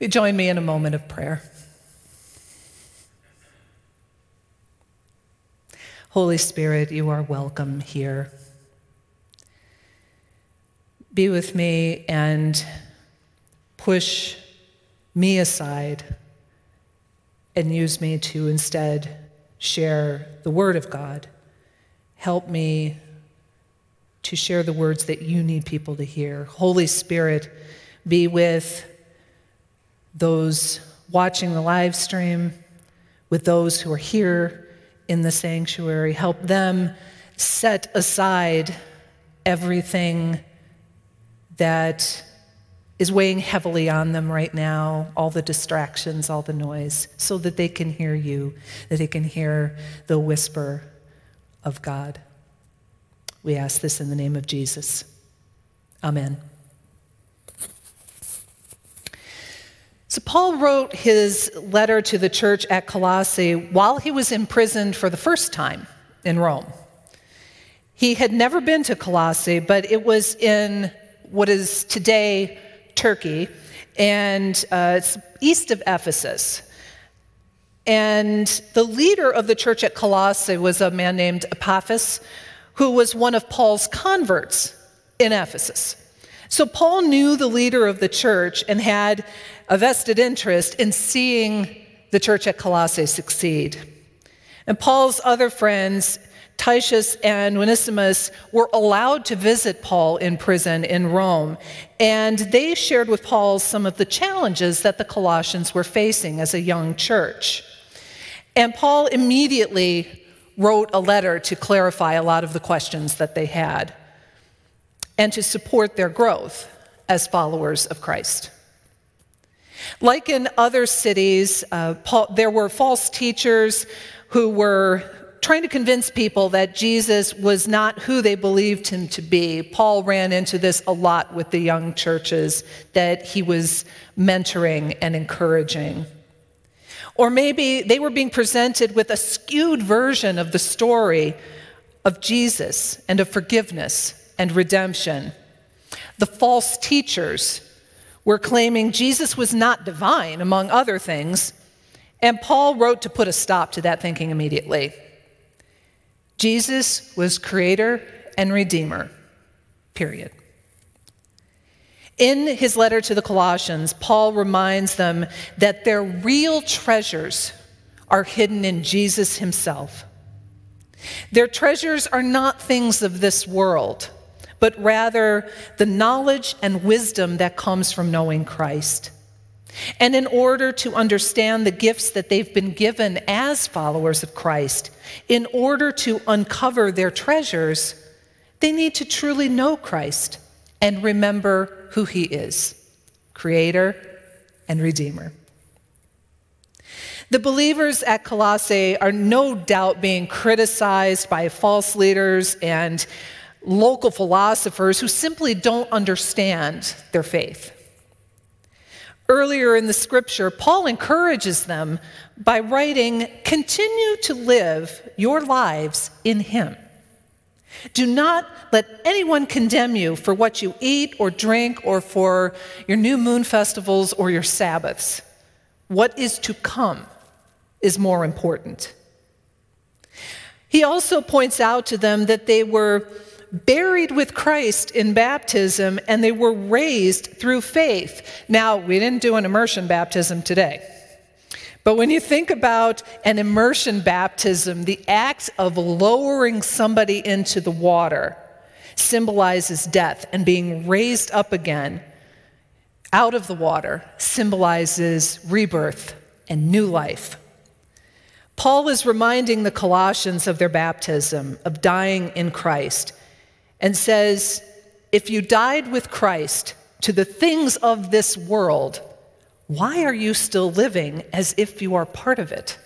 You join me in a moment of prayer. Holy Spirit, you are welcome here. Be with me and push me aside and use me to instead share the Word of God. Help me to share the words that you need people to hear. Holy Spirit, be with those watching the live stream, with those who are here in the sanctuary. Help them set aside everything that is weighing heavily on them right now, all the distractions, all the noise, so that they can hear you, that they can hear the whisper of God. We ask this in the name of Jesus. Amen. So, Paul wrote his letter to the church at Colossae while he was imprisoned for the first time in Rome. He had never been to Colossae, but it was in what is today Turkey, and uh, it's east of Ephesus. And the leader of the church at Colossae was a man named Epaphras, who was one of Paul's converts in Ephesus. So Paul knew the leader of the church and had a vested interest in seeing the church at Colossae succeed. And Paul's other friends, Tychus and Onesimus, were allowed to visit Paul in prison in Rome. And they shared with Paul some of the challenges that the Colossians were facing as a young church. And Paul immediately wrote a letter to clarify a lot of the questions that they had and to support their growth as followers of Christ. Like in other cities, uh, Paul, there were false teachers who were trying to convince people that Jesus was not who they believed him to be. Paul ran into this a lot with the young churches that he was mentoring and encouraging. Or maybe they were being presented with a skewed version of the story of Jesus and of forgiveness and redemption. The false teachers were claiming Jesus was not divine, among other things, and Paul wrote to put a stop to that thinking immediately. Jesus was creator and redeemer, period. In his letter to the Colossians, Paul reminds them that their real treasures are hidden in Jesus himself. Their treasures are not things of this world, but rather the knowledge and wisdom that comes from knowing Christ. And in order to understand the gifts that they've been given as followers of Christ, in order to uncover their treasures, they need to truly know Christ and remember who he is creator and redeemer. The believers at Colossae are no doubt being criticized by false leaders and local philosophers who simply don't understand their faith. Earlier in the scripture, Paul encourages them by writing, Continue to live your lives in Him. Do not let anyone condemn you for what you eat or drink or for your new moon festivals or your Sabbaths. What is to come is more important. He also points out to them that they were buried with Christ in baptism and they were raised through faith. Now, we didn't do an immersion baptism today. But when you think about an immersion baptism, the act of lowering somebody into the water symbolizes death, and being raised up again out of the water symbolizes rebirth and new life. Paul is reminding the Colossians of their baptism, of dying in Christ, and says, If you died with Christ to the things of this world, why are you still living as if you are part of it?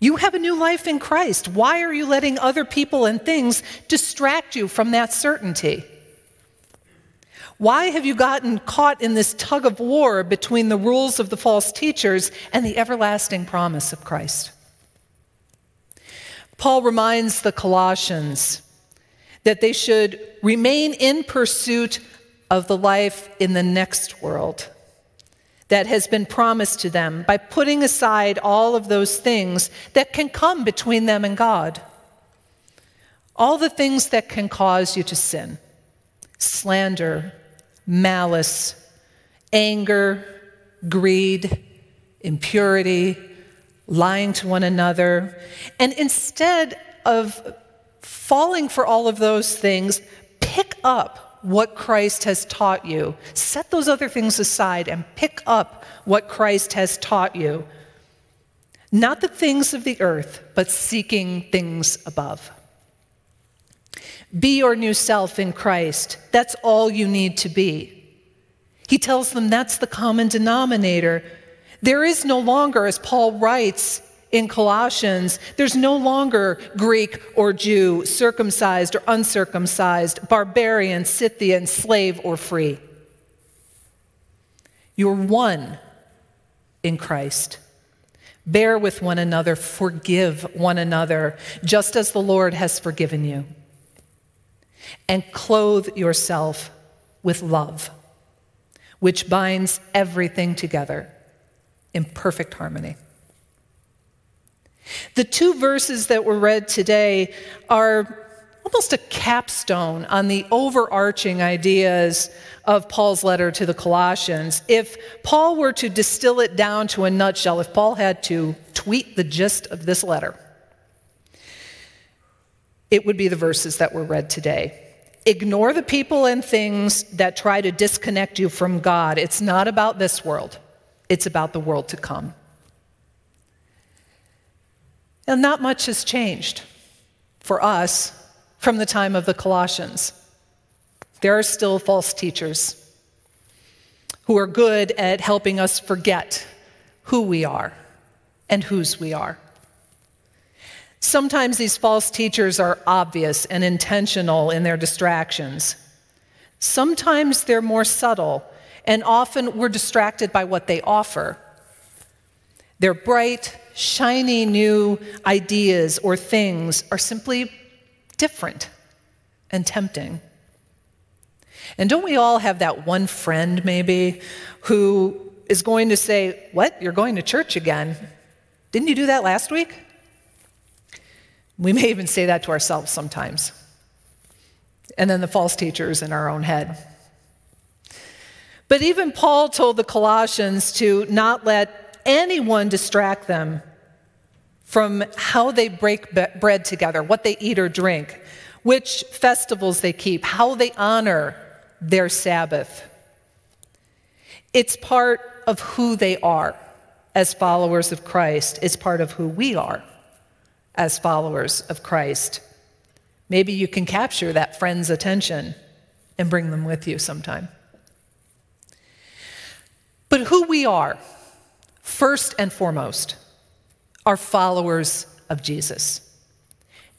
You have a new life in Christ. Why are you letting other people and things distract you from that certainty? Why have you gotten caught in this tug of war between the rules of the false teachers and the everlasting promise of Christ? Paul reminds the Colossians that they should remain in pursuit of the life in the next world that has been promised to them by putting aside all of those things that can come between them and God. All the things that can cause you to sin slander, malice, anger, greed, impurity, lying to one another. And instead of falling for all of those things, pick up what Christ has taught you. Set those other things aside and pick up what Christ has taught you. Not the things of the earth, but seeking things above. Be your new self in Christ. That's all you need to be. He tells them that's the common denominator. There is no longer, as Paul writes in Colossians, there's no longer Greek or Jew, circumcised or uncircumcised, barbarian, Scythian, slave or free. You're one in Christ. Bear with one another, forgive one another, just as the Lord has forgiven you. And clothe yourself with love which binds everything together in perfect harmony. The two verses that were read today are almost a capstone on the overarching ideas of Paul's letter to the Colossians. If Paul were to distill it down to a nutshell, if Paul had to tweet the gist of this letter, it would be the verses that were read today. Ignore the people and things that try to disconnect you from God. It's not about this world, it's about the world to come. And not much has changed for us from the time of the Colossians. There are still false teachers who are good at helping us forget who we are and whose we are. Sometimes these false teachers are obvious and intentional in their distractions. Sometimes they're more subtle, and often we're distracted by what they offer. Their bright, shiny new ideas or things are simply different and tempting. And don't we all have that one friend, maybe, who is going to say, What? You're going to church again? Didn't you do that last week? We may even say that to ourselves sometimes. And then the false teachers in our own head. But even Paul told the Colossians to not let anyone distract them from how they break bread together, what they eat or drink, which festivals they keep, how they honor their Sabbath. It's part of who they are as followers of Christ, it's part of who we are as followers of Christ. Maybe you can capture that friend's attention and bring them with you sometime. But who we are, first and foremost, are followers of Jesus.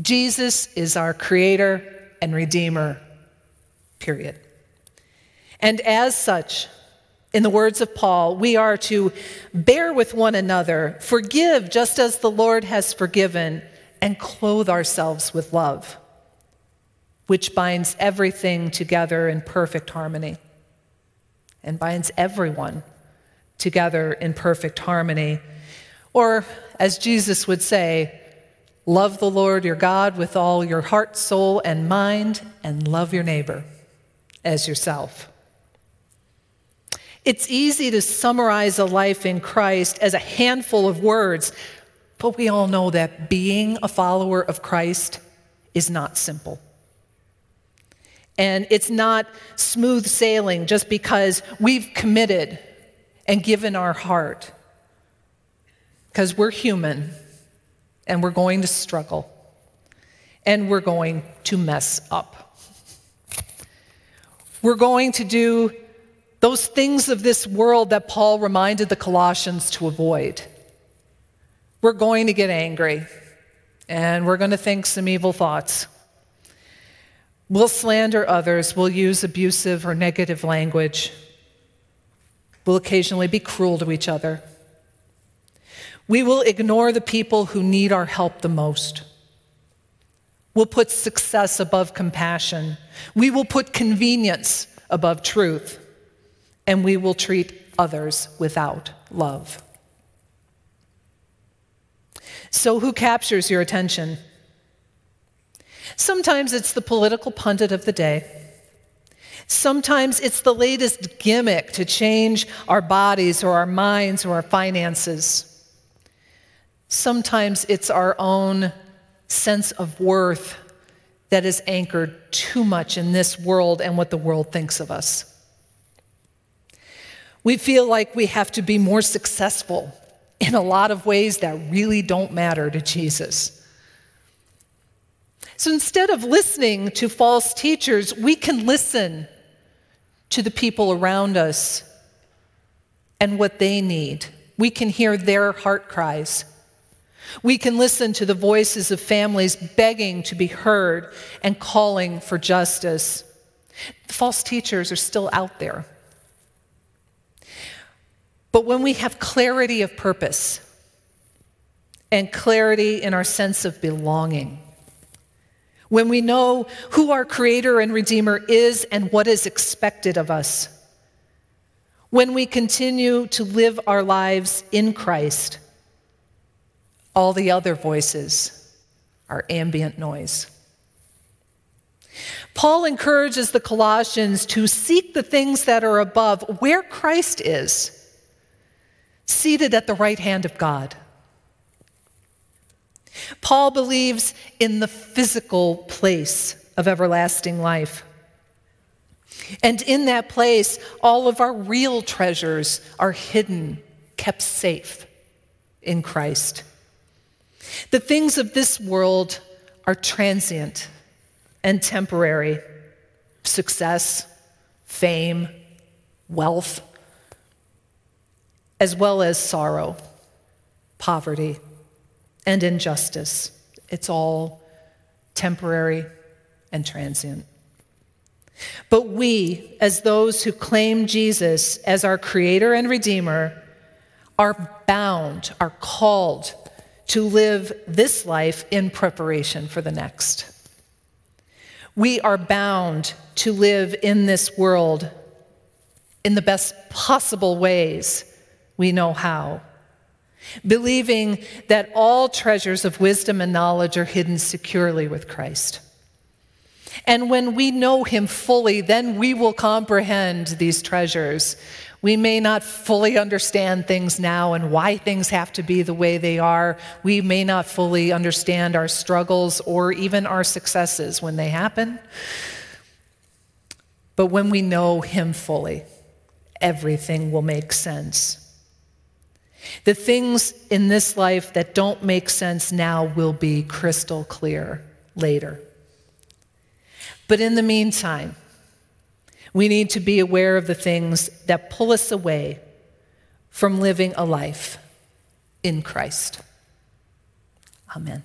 Jesus is our creator and redeemer, period. And as such, in the words of Paul, we are to bear with one another, forgive just as the Lord has forgiven, and clothe ourselves with love, which binds everything together in perfect harmony and binds everyone together in perfect harmony. Or, as Jesus would say, love the Lord your God with all your heart, soul, and mind, and love your neighbor as yourself. It's easy to summarize a life in Christ as a handful of words, but we all know that being a follower of Christ is not simple. And it's not smooth sailing just because we've committed and given our heart. Because we're human and we're going to struggle and we're going to mess up. We're going to do those things of this world that Paul reminded the Colossians to avoid. We're going to get angry and we're going to think some evil thoughts. We'll slander others, we'll use abusive or negative language, we'll occasionally be cruel to each other. We will ignore the people who need our help the most. We'll put success above compassion. We will put convenience above truth and we will treat others without love. So, who captures your attention? Sometimes it's the political pundit of the day. Sometimes it's the latest gimmick to change our bodies or our minds or our finances. Sometimes it's our own sense of worth that is anchored too much in this world and what the world thinks of us. We feel like we have to be more successful in a lot of ways that really don't matter to Jesus. So instead of listening to false teachers, we can listen to the people around us and what they need. We can hear their heart cries. We can listen to the voices of families begging to be heard and calling for justice. The false teachers are still out there. But when we have clarity of purpose and clarity in our sense of belonging, when we know who our Creator and Redeemer is and what is expected of us, when we continue to live our lives in Christ, all the other voices are ambient noise. Paul encourages the Colossians to seek the things that are above, where Christ is, seated at the right hand of God. Paul believes in the physical place of everlasting life. And in that place, all of our real treasures are hidden, kept safe in Christ. The things of this world are transient and temporary success, fame, wealth, as well as sorrow, poverty, and injustice. It's all temporary and transient. But we, as those who claim Jesus as our Creator and Redeemer, are bound, are called to live this life in preparation for the next. We are bound to live in this world in the best possible ways we know how believing that all treasures of wisdom and knowledge are hidden securely with Christ. And when we know Him fully, then we will comprehend these treasures. We may not fully understand things now and why things have to be the way they are. We may not fully understand our struggles or even our successes when they happen. But when we know Him fully, everything will make sense. The things in this life that don't make sense now will be crystal clear later. But in the meantime, we need to be aware of the things that pull us away from living a life in Christ. Amen.